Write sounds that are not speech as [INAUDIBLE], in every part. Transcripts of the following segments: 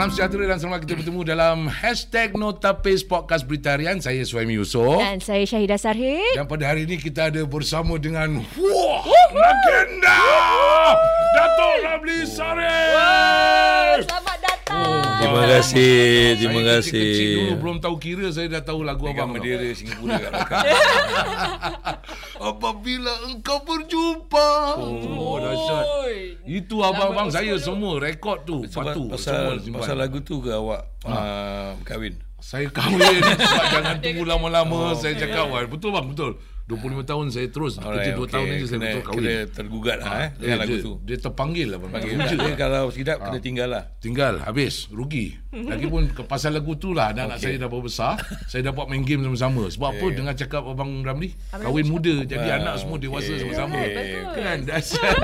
Salam sejahtera dan selamat kita bertemu dalam Hashtag Notapis Podcast Berita Harian. Saya Suhaimi Yusof. Dan saya Syahidah Sarhid. Dan pada hari ini kita ada bersama dengan Wah, legenda Datuk Ramli Sarif. Selamat. Oh, Terima kasih, terima saya kasih. Dulu belum tahu kira saya dah tahu lagu Pegang abang. bendera Singapura kat belakang. [LAUGHS] Apabila engkau berjumpa. Oh, dahsyat. Itu abang-abang saya semua rekod tu. Sebab Patu pasal, pasal lagu tu ke awak uh, kahwin? Saya kahwin [LAUGHS] Sebab jangan tunggu lama-lama Saya cakap wah, Betul bang betul 25 tahun saya terus Kerja 2 tahun ni saya kena, betul kahwin Kena tergugat lah eh, dengan dia, lagu dia, tu. Dia terpanggil lah bang. Panggil Rujuk, lah. eh. Kalau tidak kena tinggal lah. Tinggal habis Rugi [LAUGHS] Lagipun pasal lagu tu lah Anak-anak saya dah berbesar Saya dapat main game sama-sama Sebab apa Dengar cakap Abang Ramli Kahwin muda Jadi anak semua dewasa sama-sama Betul. Kan [LAUGHS] dahsyat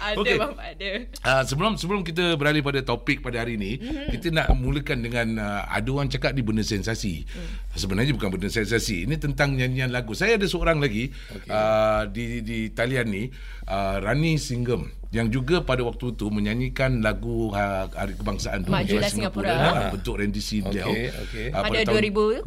Ada Okey. bapa ada. Uh, sebelum sebelum kita beralih pada topik pada hari ini, mm-hmm. kita nak mulakan dengan uh, ada orang cakap ni benda sensasi. Mm. Sebenarnya bukan benda sensasi. Ini tentang nyanyian lagu. Saya ada seorang lagi okay. uh, di di talian ni, uh, Rani Singgem yang juga pada waktu itu menyanyikan lagu uh, Hari Kebangsaan Majulah Majulah Singapura. uh, bentuk rendisi Okey, beliau. okey. Uh, Pada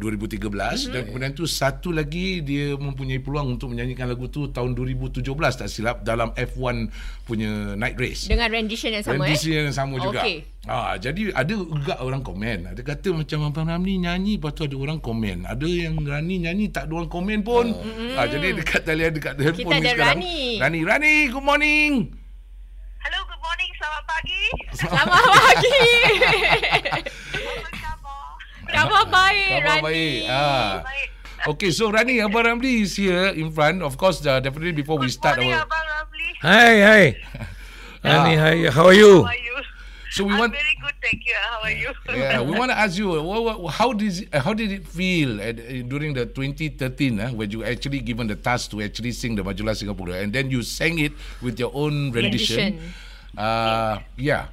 2000. 2013 mm-hmm. dan kemudian tu satu lagi dia mempunyai peluang untuk menyanyikan lagu tu tahun 2017 tak silap dalam F1 punya night race. Dengan rendition yang sama Rendition eh. yang sama juga. Okey. Ah, jadi ada juga orang komen. Ada kata macam Abang Ramli nyanyi lepas tu ada orang komen. Ada yang Rani nyanyi tak ada orang komen pun. Oh. Ah, jadi dekat talian dekat telefon Kita ni ada sekarang. Rani. Rani, Rani, good morning. Hello, good morning. Selamat pagi. Selamat pagi. Apa khabar? Baik Khabar Rani. baik. Ah. Baik. Okay, so Rani, Abang Ramli is here in front. Of course, uh, definitely before we Good start morning, our... Abang Ramli. Hai, hai. [LAUGHS] Ani, hai. How are you? How are you? So we I'm want... very good, thank you. How are you? Yeah, we want to ask you, what, what, how did uh, how did it feel at, uh, during the 2013 uh, when you actually given the task to actually sing the Majulah Singapura and then you sang it with your own rendition? Rendition. Uh, yeah.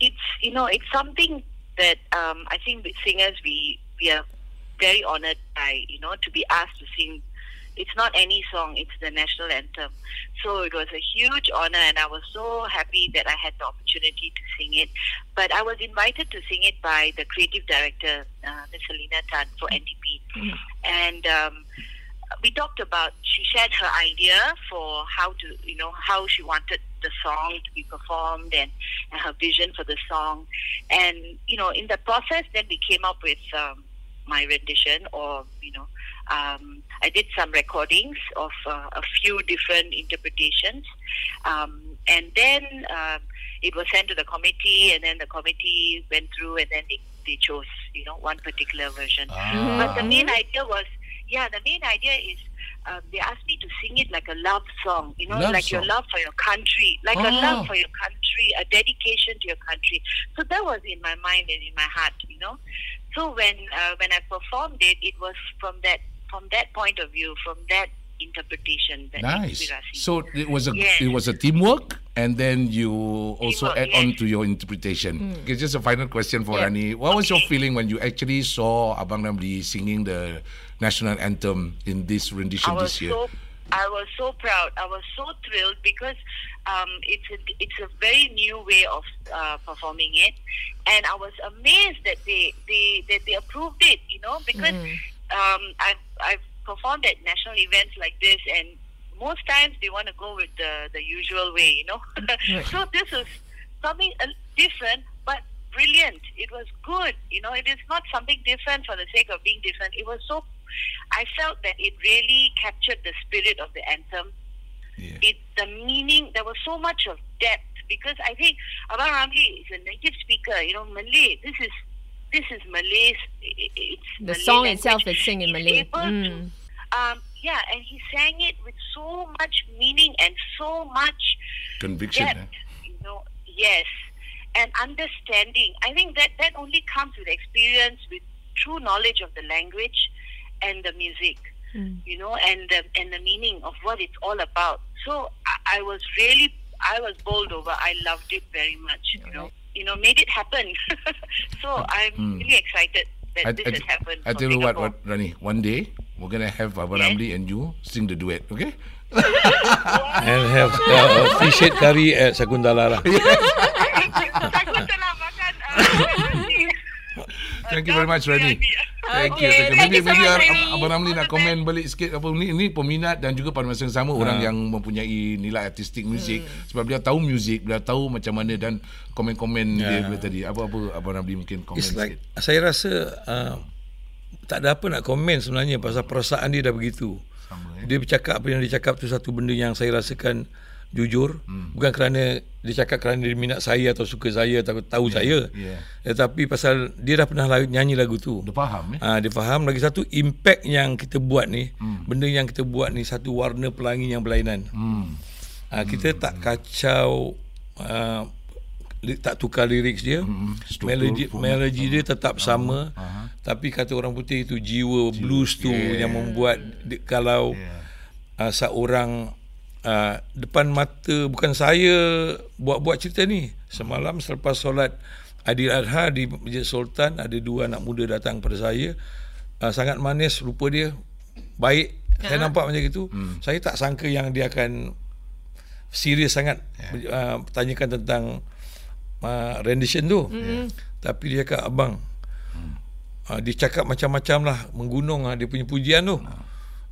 It's you know it's something that um, I think with singers we we are very honoured by you know to be asked to sing. It's not any song; it's the national anthem. So it was a huge honour, and I was so happy that I had the opportunity to sing it. But I was invited to sing it by the creative director, uh, Ms. Selina Tan, for NDP, and. Um, we talked about she shared her idea for how to you know how she wanted the song to be performed and, and her vision for the song and you know in the process then we came up with um, my rendition or you know um, I did some recordings of uh, a few different interpretations um, and then um, it was sent to the committee and then the committee went through and then they, they chose you know one particular version Ah. but the main idea was, yeah, the main idea is um, they asked me to sing it like a love song, you know, Love like your love for your country, like a Ah. love for your country, a dedication to your country. So that was in my mind and in my heart, you know. So when uh, when I performed it, it was from that from that point of view, from that interpretation. That Nice. So it was a Yes. it was a teamwork, and then you also Teamwork, add on to your interpretation. Okay, just a final question for Yeah. Rani. What was your feeling when you actually saw Abang Ramli singing the national anthem in this rendition I was this year? so I was so proud. I was so thrilled because um, it's a it's a very new way of uh, performing it, and I was amazed that they they that they approved it. You know, because um, I've I've performed at national events like this, and most times they want to go with the the usual way. You know, [LAUGHS] so this is something uh, different, but brilliant. It was good. You know, it is not something different for the sake of being different. It was so. I felt that it really captured the spirit of the anthem. Yeah. It the meaning. There was so much of depth because I think Abang Ramli is a native speaker. You know, Malay. This is this is Malay. It's The Malay song itself is sing in He's Malay. able to Mm. um, yeah, and he sang it with so much meaning and so much Conviction. depth. eh? You know, yes, and understanding. I think that that only comes with experience, with true knowledge of the language and the music. Mm. You know, and the and the meaning of what it's all about. So I, I was really, I was bowled over. I loved it very much. You know, you know, made it happen. [LAUGHS] so I'm Mm. really excited that I, this I, has happened. I for tell you what, Singapore. what, Rani, one day we're gonna have Abang Yes. Ramli and you sing the duet, okay? [LAUGHS] And have uh, fish head curry at Sakuntala lah. Takut makan uh, [LAUGHS] Thank you very much, Rani. Thank you. Okay, thank maybe, you so maybe much. Abang Ramli nak komen balik sikit apa ni ini peminat dan juga pada masa yang sama orang yang mempunyai nilai artistik muzik sebab dia tahu muzik, dia tahu macam mana dan komen-komen dia, Ya. dia tadi. Apa-apa Abang Ramli mungkin komen It's like sikit. saya rasa uh, tak ada apa nak komen sebenarnya pasal perasaan dia dah begitu. Sama, eh? Dia bercakap apa yang dia cakap tu satu benda yang saya rasakan jujur hmm. bukan kerana dia cakap kerana dia minat saya atau suka saya atau tahu saya yeah. tetapi pasal dia dah pernah lagu- nyanyi lagu tu Dia faham eh? Ah, dia faham lagi satu impact yang kita buat ni hmm. benda yang kita buat ni satu warna pelangi yang berlainan Hmm. Ah, kita tak kacau li- tak tukar lirik dia Hmm, struktur, melodi melodi dia tetap sama tapi kata orang putih itu jiwa blues tu yeah. yang membuat kalau Yeah. uh, seorang uh, depan mata bukan saya buat-buat cerita ni. Semalam selepas solat Adil Adha di Masjid Sultan ada dua anak muda datang pada saya. Uh, sangat manis rupa dia. Baik. Saya nampak macam itu hmm. saya tak sangka yang dia akan serius sangat yeah. uh, tanyakan tentang uh, rendition tu. Yeah. tapi dia cakap abang uh, dia cakap macam-macam lah. Menggunung uh, dia punya pujian tu.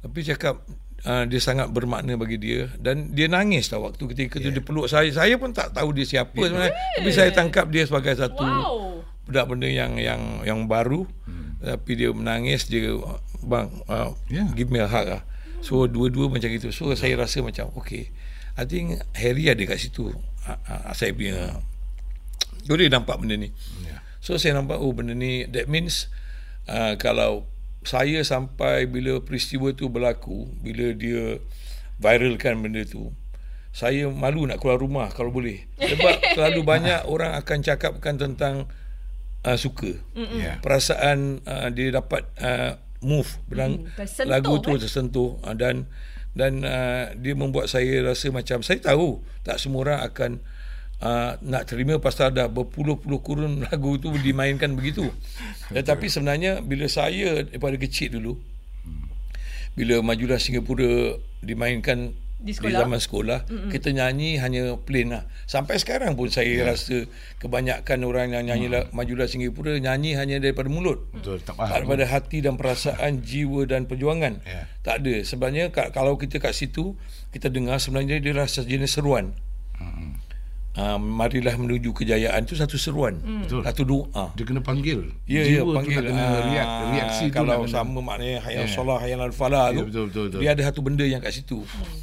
Tapi cakap uh, dia sangat bermakna bagi dia dan dia nangis tau waktu ketika yeah. tu dia peluk saya saya pun tak tahu dia siapa sebenarnya tapi saya tangkap dia sebagai satu Wow. budak benda yang yang yang baru hmm. tapi dia menangis dia bang uh, Yeah. give me a hug lah. so dua-dua macam itu so saya rasa macam okay I think Harry ada kat situ uh, uh, saya punya dia nampak benda ni Yeah. so saya nampak oh benda ni that means uh, kalau saya sampai bila peristiwa tu berlaku bila dia viralkan benda tu saya malu nak keluar rumah kalau boleh sebab [LAUGHS] terlalu banyak orang akan cakapkan tentang uh, suka Yeah. perasaan uh, dia dapat uh, move bilang Hmm, tersentuh, lagu tu eh? tersentuh uh, dan dan uh, dia membuat saya rasa macam saya tahu tak semua orang akan uh, nak terima pasal dah berpuluh-puluh kurun [LAUGHS] lagu tu dimainkan begitu tetapi sebenarnya bila saya daripada kecil dulu bila majulah Singapura dimainkan Di di, sekolah? zaman sekolah mm kita nyanyi hanya plain lah sampai sekarang pun saya yeah. rasa kebanyakan orang yang nyanyi mm. majulah Singapura nyanyi hanya daripada mulut Betul, tak faham. daripada hati dan perasaan [LAUGHS] jiwa dan perjuangan Ya. tak ada sebenarnya ka- kalau kita kat situ kita dengar sebenarnya dia rasa jenis seruan uh, marilah menuju kejayaan tu satu seruan Betul. satu doa Dia kena panggil. Ya, Jiwa ya, tu panggil. nak kena Ah, react, reaksi tu kalau nak kena- sama maknanya hayal Ya. solah, hayal al-falah Ya, tu. betul, betul, betul. Dia ada satu benda yang kat situ.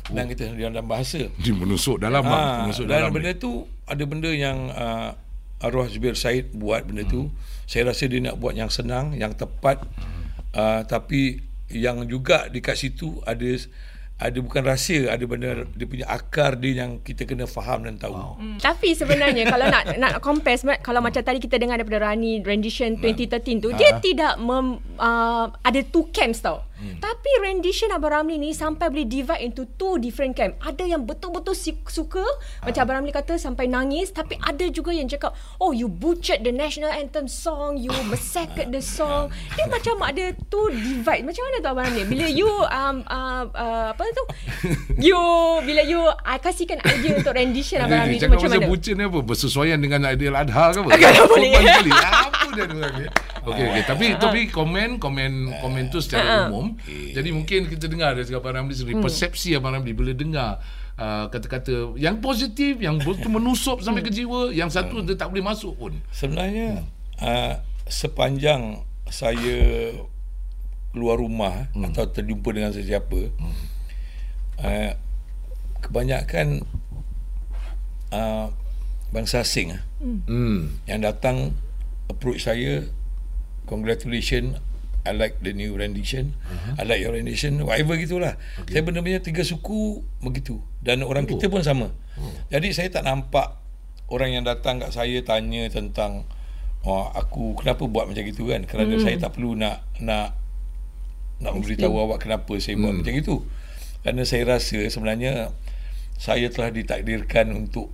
Dan kita dalam bahasa. [LAUGHS] Dia menusuk dalam bang. Ah, Menusuk dan dalam. benda tu ada benda yang uh, arwah Zubir Said buat benda tu. Saya rasa dia nak buat yang senang, yang tepat. Uh, tapi yang juga dekat situ ada ada bukan rahsia, ada benda dia punya akar dia yang kita kena faham dan tahu. Wow. Hmm, tapi sebenarnya kalau nak [LAUGHS] nak compare kalau macam tadi kita dengar daripada Rani rendition 2013 tu dia tidak mem, uh, ada two camps tau. Hmm. Tapi rendition Abang Ramli ni sampai boleh divide into two different camp. Ada yang betul-betul si- suka macam Abang Ramli kata sampai nangis tapi ada juga yang cakap oh you butchered the national anthem song, you [LAUGHS] massacred the song. Dia macam ada two divide. Macam mana tu Abang Ramli? Bila you um, uh, uh, apa tu? [LAUGHS] You bila you uh, kasihkan idea untuk rendition Abang Ramli tu cakap macam pasal mana? bucin ni apa? Bersesuaian dengan Aidil Adha ke apa? Agak tak boleh. Apa dia ni? [LAUGHS] Okey okey. Tapi tapi komen komen komen tu secara Ha. Umum. Jadi mungkin kita dengar dari Abang Ramli sendiri persepsi Abang Ramli bila dengar uh, kata-kata yang positif, yang [LAUGHS] betul menusuk sampai ke jiwa, yang satu dia tak boleh masuk pun. Sebenarnya uh, sepanjang saya keluar rumah hmm. atau terjumpa dengan sesiapa hmm. uh, kebanyakan uh, bangsa asing ah, Hmm. yang datang approach saya congratulations I like the new rendition uh-huh. I like your rendition whatever gitulah okay. saya benar-benar tiga suku begitu dan orang oh. kita pun sama oh. jadi saya tak nampak orang yang datang kat saya tanya tentang oh, aku kenapa buat macam gitu kan kerana hmm. saya tak perlu nak nak nak memberitahu awak kenapa saya buat macam itu kerana saya rasa sebenarnya saya telah ditakdirkan untuk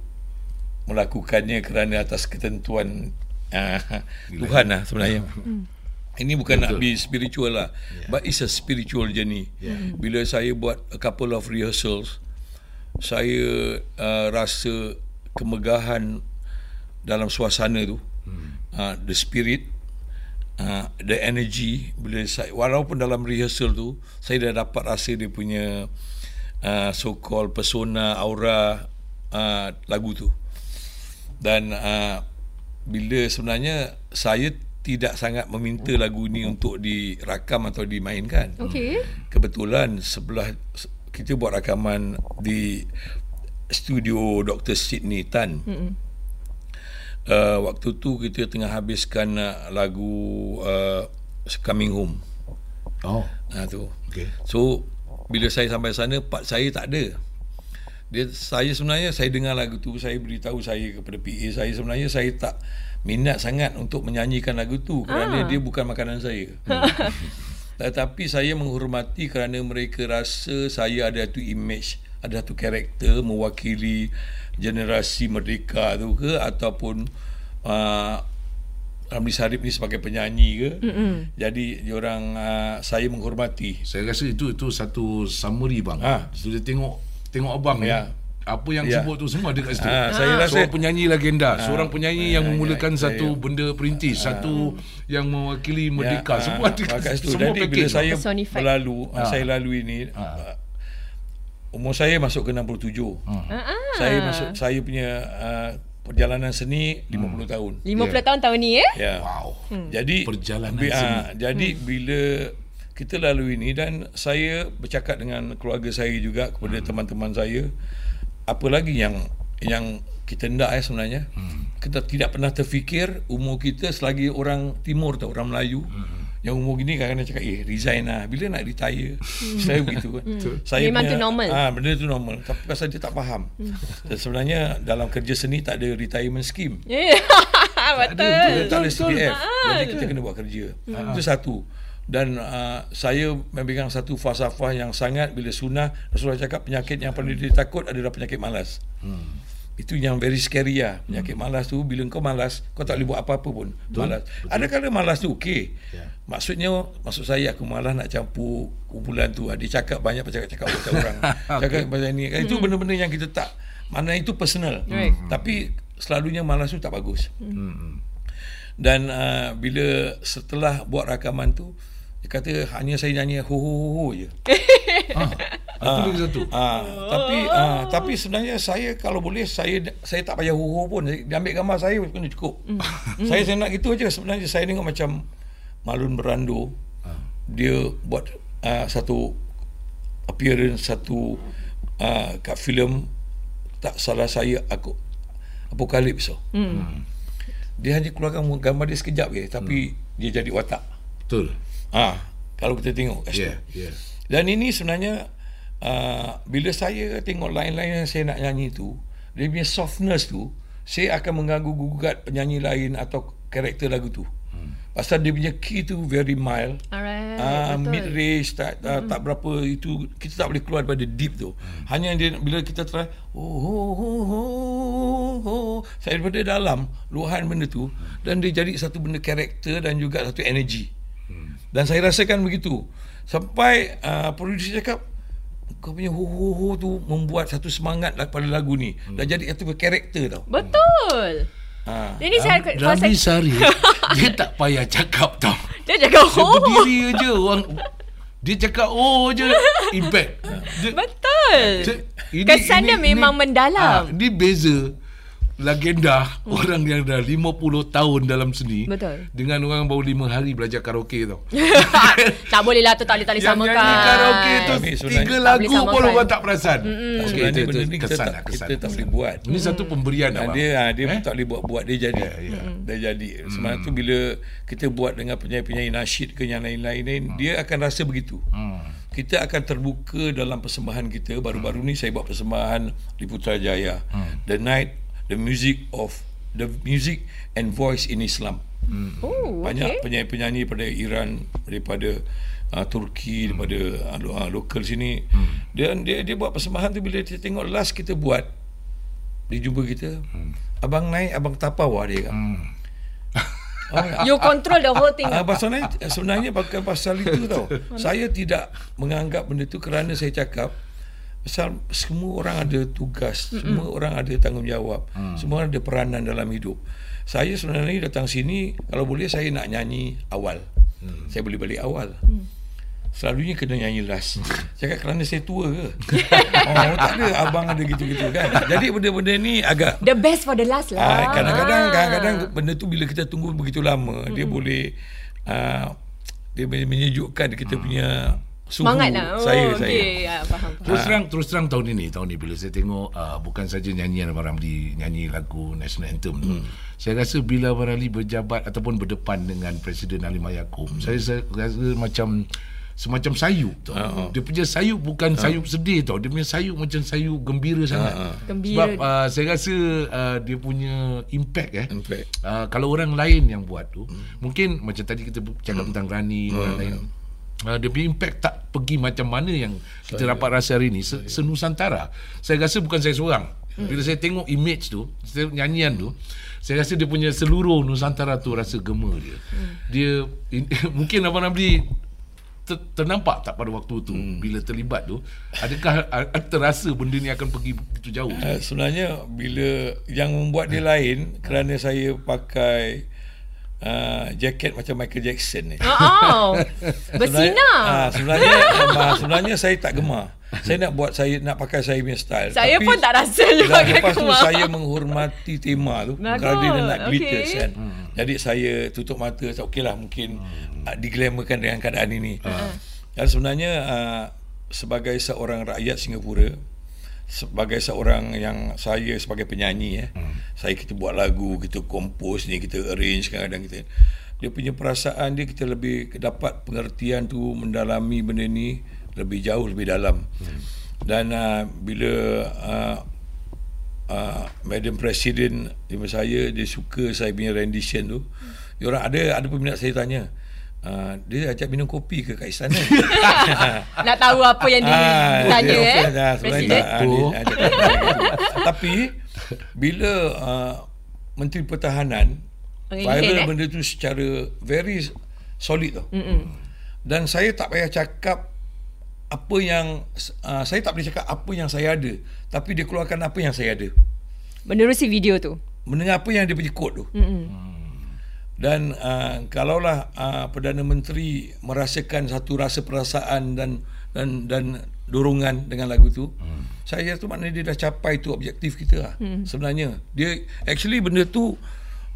melakukannya kerana atas ketentuan uh, Tuhan lah sebenarnya. Ini bukan nak be spiritual lah. Yeah. But it's a spiritual journey. Yeah. Bila saya buat a couple of rehearsals, saya uh, rasa kemegahan dalam suasana tu. Hmm. Uh, the spirit uh, the energy bila saya walaupun dalam rehearsal tu saya dah dapat rasa dia punya uh, so called persona aura uh, lagu tu dan uh, bila sebenarnya saya tidak sangat meminta lagu ni untuk dirakam atau dimainkan Okey. kebetulan sebelah kita buat rakaman di studio Dr. Sidney Tan. Mm-hmm. Uh, waktu tu kita tengah habiskan uh, lagu uh, Coming Home. Oh. Ha tu. Okey. So bila saya sampai sana part saya tak ada. Dia saya sebenarnya saya dengar lagu tu saya beritahu saya kepada PA saya sebenarnya saya tak minat sangat untuk menyanyikan lagu tu kerana Ah. dia bukan makanan saya. [LAUGHS] Tetapi saya menghormati kerana mereka rasa saya ada tu image, ada tu karakter mewakili generasi merdeka tu ke ataupun uh, Ramli Sarip ni sebagai penyanyi ke. Mm-hmm. Jadi diorang uh, saya menghormati. Saya rasa itu itu satu summary bang. Ha. So dia tengok tengok abang Ya. ni. Apa yang Ya. sebut tu semua ada kat situ. Ah, saya rasa- seorang penyanyi legenda, seorang penyanyi yang ya, memulakan ya, satu saya- benda perintis, satu yang mewakili merdeka. Ya, semua ah, ada kat situ. semua Jadi bila saya Personified. berlalu, Ah. saya lalui ni uh, umur saya masuk ke 67. Ah. Saya masuk saya punya uh, perjalanan seni 50 Hmm. tahun. 50 tahun tahun ni eh? Ya. Wow. Jadi Perjalanan bi- seni. ah, jadi bila kita lalui ini dan saya bercakap dengan keluarga saya juga kepada Hmm. teman-teman saya apa lagi yang yang kita hendak eh sebenarnya Hmm. kita tidak pernah terfikir umur kita selagi orang timur tau orang Melayu Hmm. yang umur gini kadang-kadang cakap eh resign lah bila nak retire saya begitu kan saya Hmm. Memang tu normal. Hmm. ah benda tu normal tapi pasal dia tak faham dan sebenarnya dalam kerja seni tak ada retirement scheme [LAUGHS] Betul. kita tak ada betul. CPF Ah. jadi kita kena buat kerja itu satu dan uh, saya memegang satu falsafah yang sangat bila sunnah Rasulullah cakap penyakit yang paling ditakut adalah penyakit malas. Hmm. itu yang very scary lah. Penyakit malas tu bila kau malas kau tak boleh buat apa-apa pun. Malas. Ada kala malas tu okey. Ya. maksudnya maksud saya aku malas nak campur kumpulan tu. Dia cakap banyak cakap-cakap pasal orang. [LAUGHS] Cakap pasal ni. Itu benda-benda yang kita tak mana itu personal. Right. tapi selalunya malas tu tak bagus. Hmm. dan uh, bila setelah buat rakaman tu dia kata hanya saya nyanyi ho ho ho, ho je. [LAUGHS] Ah, itu lagi satu. Ah, tapi ah, tapi sebenarnya saya kalau boleh saya saya tak payah ho ho pun. Dia ambil gambar saya pun cukup. [LAUGHS] saya saya nak gitu aja sebenarnya saya tengok macam Malun Berando dia buat uh, satu appearance satu uh, kat filem tak salah saya aku Apokalips tau. Hmm. Dia hanya keluarkan gambar dia sekejap je tapi dia jadi watak. Betul. Ah, kalau kita tengok kat situ. Ya, yeah, ya. Yeah. Dan ini sebenarnya uh, bila saya tengok lain-lain yang saya nak nyanyi tu, dia punya softness tu, saya akan mengganggu gugat penyanyi lain atau karakter lagu tu. Hmm. Pasal dia punya key tu very mild. Alright. Ah, betul. mid range tak uh, tak berapa itu kita tak boleh keluar daripada deep tu. Hanya dia bila kita try oh, oh, oh, oh, oh, saya daripada dalam luahan benda tu dan dia jadi satu benda karakter dan juga satu energy. Dan saya rasakan begitu. Sampai uh, producer cakap kau punya ho ho ho tu membuat satu semangat lah pada lagu ni. Dah jadi satu karakter tau. Betul. Ha. Ini saya Ramli Sari [LAUGHS] dia tak payah cakap tau. dia cakap Dia oh. berdiri aja orang dia cakap oh je impact. Dia, Betul. dia- Kesan dia memang mendalam. Ah, ini beza legenda orang yang dah 50 tahun dalam seni Betul. dengan orang baru 5 hari belajar karaoke tau. [LAUGHS] tak boleh lah tu tak boleh tak boleh Yang samakan. nyanyi karaoke tu tiga lagu pun orang tak perasan. Okay, Okey, sebenarnya itu, benda itu ni kita kesan tak, lah, kesan. kita tak boleh buat. Ini satu pemberian Dan abang. dia ah, dia Eh? tak boleh buat-buat dia jadi. Ya, ya. Dia jadi. Sebenarnya tu bila kita buat dengan penyanyi-penyanyi nasyid ke yang lain-lain ni, dia akan rasa begitu. Hmm. Kita akan terbuka dalam persembahan kita. Baru-baru ni saya buat persembahan di Putrajaya. The Night, the music of the music and voice in Islam. Oh, Banyak okay. penyanyi-penyanyi daripada Iran, daripada uh, Turki, daripada uh, uh, lokal sini. Dan dia dia buat persembahan tu bila dia tengok last kita buat dia jumpa kita. Abang naik, abang tapau lah dia kata. Oh, You control the whole thing. Ah, pasal ni sebenarnya bukan pasal itu tau. [LAUGHS] Saya tidak menganggap benda itu kerana saya cakap pasal semua orang ada tugas, semua orang ada tanggungjawab, semua orang ada peranan dalam hidup. saya sebenarnya datang sini kalau boleh saya nak nyanyi awal. Hmm. Saya boleh balik awal. Hmm. Selalunya kena nyanyi last. Cakap kerana saya tua ke? [LAUGHS] oh, tak ada abang ada gitu-gitu kan. Jadi benda-benda ni agak The best for the last lah. Ah, kadang-kadang Ah. kadang-kadang benda tu bila kita tunggu begitu lama dia boleh uh, dia menyejukkan kita punya suhu Semangat lah. Oh, saya saya. okay. Ya, faham. Terus terang terus terang tahun ini tahun ini bila saya tengok uh, bukan saja nyanyian Abang Ramli nyanyi lagu national anthem tu. Hmm. Saya rasa bila Abang Ramli berjabat ataupun berdepan dengan Presiden Halimah Yacob, hmm. saya, saya rasa macam semacam sayup tau. Uh-huh. Dia punya sayup bukan uh. sayup sedih tau. Dia punya sayup macam sayup gembira sangat. Uh-huh. Gembira. Sebab uh, saya rasa uh, dia punya impact eh. Impact. Uh, kalau orang lain yang buat tu, hmm. mungkin macam tadi kita cakap hmm. tentang Rani hmm. orang lain. Uh, dia punya impact tak pergi macam mana yang kita saya, dapat rasa hari ni se, senusantara saya rasa bukan saya seorang hmm. bila saya tengok image tu saya nyanyian tu saya rasa dia punya seluruh nusantara tu rasa gema dia hmm. dia in, [LAUGHS] mungkin Abang Ramli ter, ternampak tak pada waktu tu hmm. bila terlibat tu adakah terasa benda ni akan pergi begitu jauh Uh, sebenarnya bila yang membuat dia lain kerana saya pakai uh, jaket macam Michael Jackson ni. Oh, [LAUGHS] bersinar. Ah, sebenarnya uh, sebenarnya saya tak gemar. Saya nak buat saya nak pakai saya punya style. Saya Tapi pun tak rasa dan pakai lepas tu saya menghormati tema tu kerana dia nak glitters okey. kan. Jadi saya tutup mata saya okeylah mungkin uh, diglamourkan dengan keadaan ini. Dan sebenarnya uh, sebagai seorang rakyat Singapura sebagai seorang yang saya sebagai penyanyi eh hmm. saya kita buat lagu kita compose ni kita arrange kadang-kadang kita dia punya perasaan dia kita lebih dapat pengertian tu mendalami benda ni lebih jauh lebih dalam hmm. dan uh, bila uh, uh, Madam Presiden terima saya dia suka saya punya rendition tu hmm. dia orang ada ada peminat saya tanya Uh, dia ajak minum kopi ke kat istana [LAUGHS] Nak tahu apa yang Ah, dia eh. offend lah, sebenarnya Presiden. tak. Ah, dia- ah. Tapi bila uh, Menteri Pertahanan Mengingat, viral eh? benda tu secara very solid tau. Mm-mm. Dan saya tak payah cakap apa yang uh, saya tak boleh cakap apa yang saya ada, tapi dia keluarkan apa yang saya ada. Menerusi video tu. Mendengar apa yang dia punya kod tu. Mm-mm. Dan uh, kalaulah uh, Perdana Menteri merasakan satu rasa perasaan dan dan dan dorongan dengan lagu tu, hmm. saya tu maknanya dia dah capai tu objektif kita lah. Hmm. Sebenarnya dia actually benda tu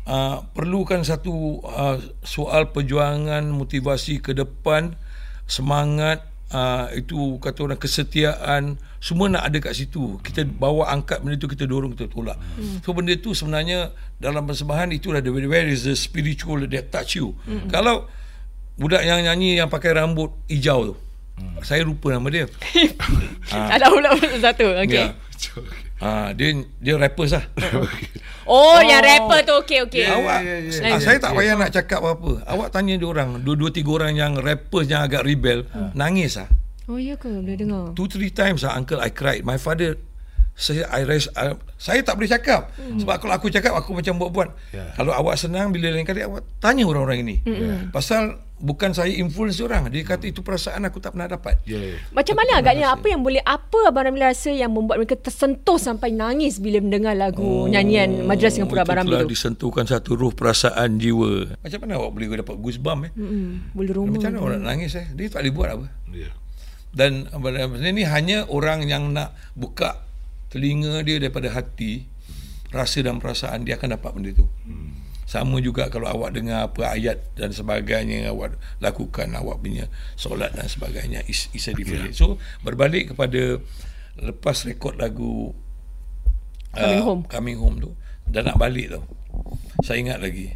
uh, perlukan satu uh, soal perjuangan motivasi ke depan, semangat uh, itu kata orang kesetiaan semua nak ada kat situ. Kita bawa angkat benda tu kita dorong kita tolak. Hmm. So benda tu sebenarnya dalam persembahan itulah the where is the spiritual that touch you. Hmm. Kalau budak yang nyanyi yang pakai rambut hijau tu. Hmm. Saya lupa nama dia. [LAUGHS] Ada ulang satu. Okey. Ya. [LAUGHS] Ah dia dia rappers lah. [LAUGHS] Oh, yang rapper tu okey okey. Awak ya, ya, ah, saya tak payah nak cakap apa-apa. Awak tanya dia orang, dua dua tiga orang yang rappers yang agak rebel, nangis ah. Oh, ya ke? Boleh dengar. Two three times ah uncle I cried. My father saya I raise, I, saya tak boleh cakap hmm. sebab kalau aku cakap aku macam buat-buat. Ya. Kalau awak senang bila lain kali awak tanya orang-orang ini. Hmm. Pasal bukan saya influence orang. Dia kata itu perasaan aku tak pernah dapat. Ya. Yeah. Macam mana agaknya apa yang boleh apa Abang Ramli rasa yang membuat mereka tersentuh sampai nangis bila mendengar lagu oh, nyanyian Majelis Singapura Abang Ramli telah tu? disentuhkan satu ruh perasaan jiwa. Macam mana awak boleh dapat goosebump eh? Hmm, bulu roma. Macam mana orang nangis eh? Dia tak boleh buat apa. Yeah. Dan benda ni hanya orang yang nak buka telinga dia daripada hati, rasa dan perasaan dia akan dapat benda tu. Hmm. Sama juga kalau awak dengar apa ayat dan sebagainya yang awak lakukan, awak punya solat dan sebagainya is, is a different. Yeah. So berbalik kepada lepas rekod lagu Coming Home. Coming Home tu dan nak balik tau. Saya ingat lagi.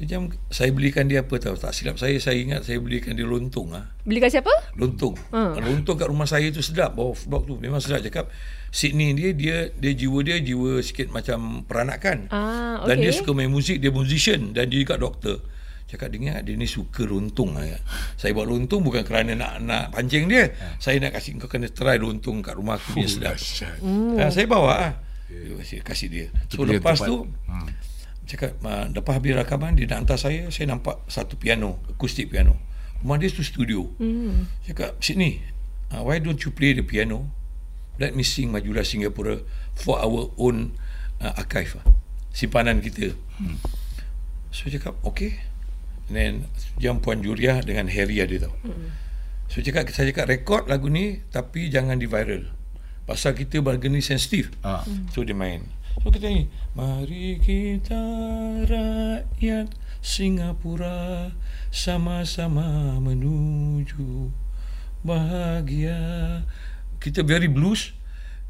Tu jam saya belikan dia apa tahu tak silap saya saya ingat saya belikan dia lontong ah. Belikan siapa? Lontong. Ha. Ha. Lontong kat rumah saya tu sedap. Bawah blok tu memang sedap cakap. Sydney dia dia dia jiwa dia jiwa sikit macam peranakan. Ah, Dan dia suka main muzik, dia musician dan dia juga doktor. Cakap dengar dia ni suka lontong lah. Saya buat lontong bukan kerana nak nak pancing dia. Saya nak kasih kau kena try lontong kat rumah aku dia sedap. Hmm. Ha, saya bawa ah. Dia Kasih, dia. So Dia lepas tempat- tu cakap uh, lepas habis rakaman dia nak hantar saya saya nampak satu piano akustik piano rumah dia tu studio Hmm. cakap Sydney uh, why don't you play the piano let me sing Majulah Singapura for our own uh, archive ah." simpanan kita. Hmm. So cakap okay. And then jam Puan Juriah dengan Harry ada tau. Hmm. So cakap saya cakap rekod lagu ni tapi jangan di viral. Pasal kita bargaining sensitif. Ah. So dia main. So kita nyanyi. Mari kita rakyat Singapura sama-sama menuju bahagia. Kita very blues,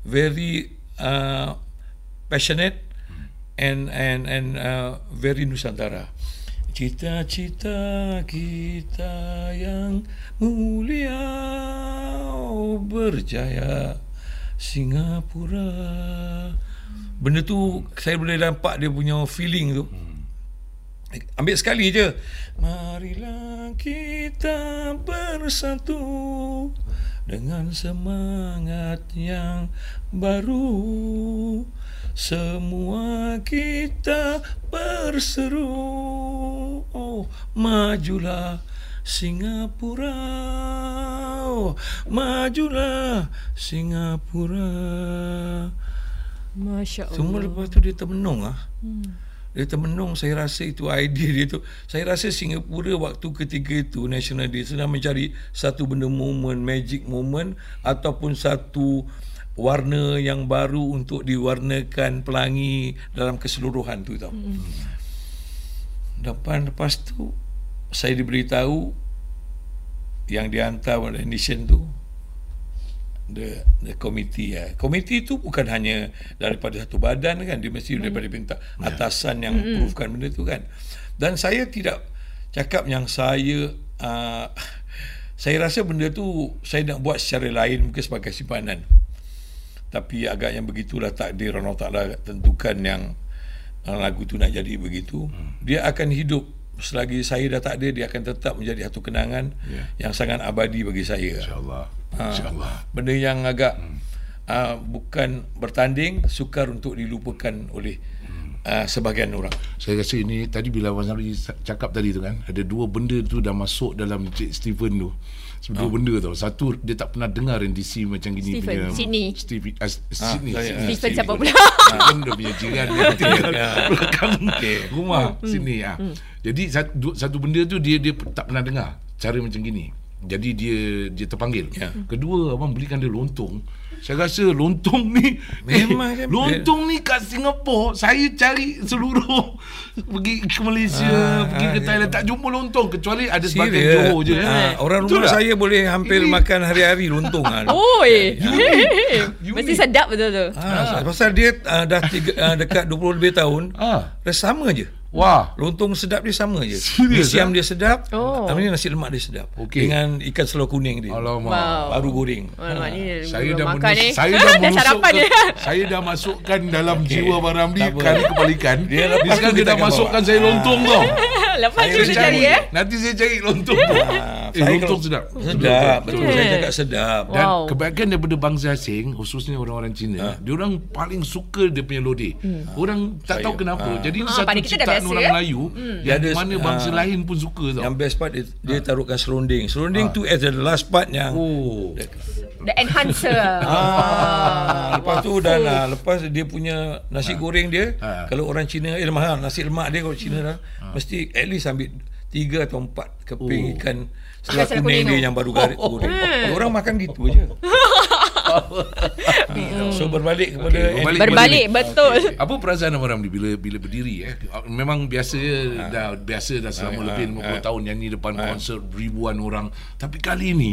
very uh, passionate and and and uh, very nusantara. Cita-cita kita yang mulia oh, berjaya Singapura. Benda tu saya boleh nampak dia punya feeling tu. Ambil sekali je. Marilah kita bersatu dengan semangat yang baru. Semua kita berseru. Oh, majulah Singapura. Oh, majulah Singapura. Masya Allah. Semua lepas tu dia termenung ah. Hmm. Dia termenung saya rasa itu idea dia tu. Saya rasa Singapura waktu ketika itu National Day sedang mencari satu benda moment, magic moment ataupun satu warna yang baru untuk diwarnakan pelangi dalam keseluruhan tu tau. Hmm. Depan lepas tu saya diberitahu yang dihantar oleh nation tu the the committee ya. Komiti itu bukan hanya daripada satu badan kan, dia mesti daripada minta atasan yang mm. approvekan benda tu kan. Dan saya tidak cakap yang saya uh, saya rasa benda tu saya nak buat secara lain mungkin sebagai simpanan. Tapi agak yang begitulah takdir Allah Taala tentukan yang lagu tu nak jadi begitu. Hmm. Dia akan hidup selagi saya dah tak ada dia akan tetap menjadi satu kenangan yeah. yang sangat abadi bagi saya. Insya-Allah. Ha, Insya-Allah. Benda yang agak hmm. uh, bukan bertanding sukar untuk dilupakan oleh uh, sebahagian orang. Saya rasa ini tadi bila Abang Zamri cakap tadi tu kan ada dua benda tu dah masuk dalam Cik Stephen tu. Dua oh. benda tau. Satu dia tak pernah dengar NDC macam gini Stephen, punya Sydney. Stephen, uh, Sydney. saya, Sydney. Stephen siapa pula? Kan dia punya jiran dia tinggal [LAUGHS] belakang okay. rumah sini ah. Jadi satu, satu benda tu dia dia tak pernah dengar cara macam gini. Jadi dia dia terpanggil. Ya. Kedua abang belikan dia lontong. Saya rasa lontong ni Memang [LAUGHS] kan? lontong ni kat Singapura saya cari seluruh [LAUGHS] pergi ke Malaysia, Ah, pergi ke ah, Thailand tak jumpa lontong kecuali ada sebagian Johor je. Ha, orang Betul rumah tak? saya boleh hampir Ini- makan hari-hari lontong ah. [LAUGHS] Oi. You Mesti ni- sedap betul tu. Ha, pasal dia uh, dah tiga, uh, dekat 20 lebih tahun. Ah. Dah sama je. Wah. Lontong sedap dia sama je. Serius, Nasi ayam ah? dia sedap. Oh. Ini nasi lemak dia sedap. Okey. Dengan ikan selor kuning dia. Alamak. Wow. Baru goreng. Alamak ni Saya dah makan menus, ni. saya [LAUGHS] dah dah sarapan ni. ke, [LAUGHS] saya dah masukkan dalam okay. jiwa Tak apa. kali kebalikan. Dia Dia, lepas sekarang dia kita dah masukkan bawa. saya lontong tau. [LAUGHS] Lepas tu Saya dia cari. eh. Nanti saya cari lontong tu. Ah, eh, saya lontong kalau- sedap. Sedap. Betul. Betul. Saya cakap sedap. Dan Wow. kebanyakan daripada bangsa asing, khususnya orang-orang Cina, Ha. dia orang paling suka dia punya lodeh. Orang tak Saya- tahu kenapa. ha. Jadi Ha, satu pada dah biasa, orang ya? Melayu Dia yang ada di mana bangsa ha. lain pun suka tau. Yang best part dia, dia taruhkan serunding. Serunding tu as the last part yang Oh. The enhancer. [LAUGHS] Ah, lepas tu dan ah, lepas dia punya nasi goreng dia, Ha. kalau orang Cina eh mahal nasi lemak dia kalau Cina dah mesti at least ambil tiga atau empat keping Oh. ikan selat selat kuning dia yang baru garis Oh. goreng. Orang makan gitu je. [LAUGHS] so berbalik kepada Okey, berbalik- Berbalik betul. Apa perasaan Abang Ramli bila bila berdiri eh? Memang biasa dah biasa dah selama Ah, lebih ah, 50 tahun nyanyi depan konsert ribuan orang. Tapi kali ini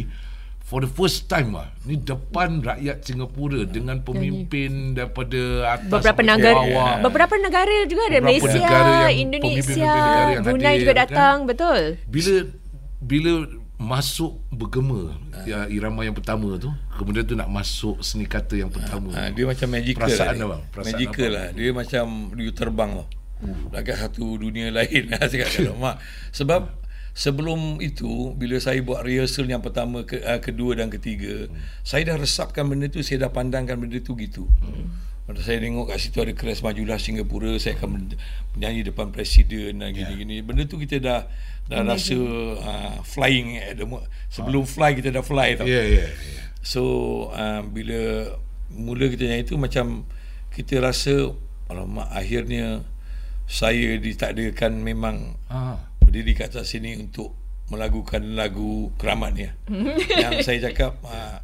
for the first time ah ni depan rakyat Singapura dengan pemimpin daripada atas Beberapa negara bawah. beberapa negara juga ada Beberapa Malaysia, negara yang Indonesia, pemimpin-pemimpin negara yang Brunei hadir, juga kan? datang, betul. Bila bila masuk bergema ya, irama yang pertama tu kemudian tu nak masuk seni kata yang pertama. Ha, dia macam magical Perasaan lah. dia. abang, perasaan magical apa? lah. Dia macam dia terbang lah. Agak satu dunia lain lah [LAUGHS] saya kata mak. Sebab sebelum itu bila saya buat rehearsal yang pertama ke, uh, kedua dan ketiga, saya dah resapkan benda tu, saya dah pandangkan benda tu gitu. Pada saya tengok kat situ ada keras majulah Singapura, saya akan men- menyanyi depan presiden dan gini-gini. Benda tu kita dah dah rasa uh, flying at the mo- sebelum fly kita dah fly tau. Ya ya. ya. So uh, bila mula kita nyanyi tu macam kita rasa alamak akhirnya saya ditakdirkan memang Ah. berdiri kat atas sini untuk melagukan lagu keramat ni. [LAUGHS] yang saya cakap uh,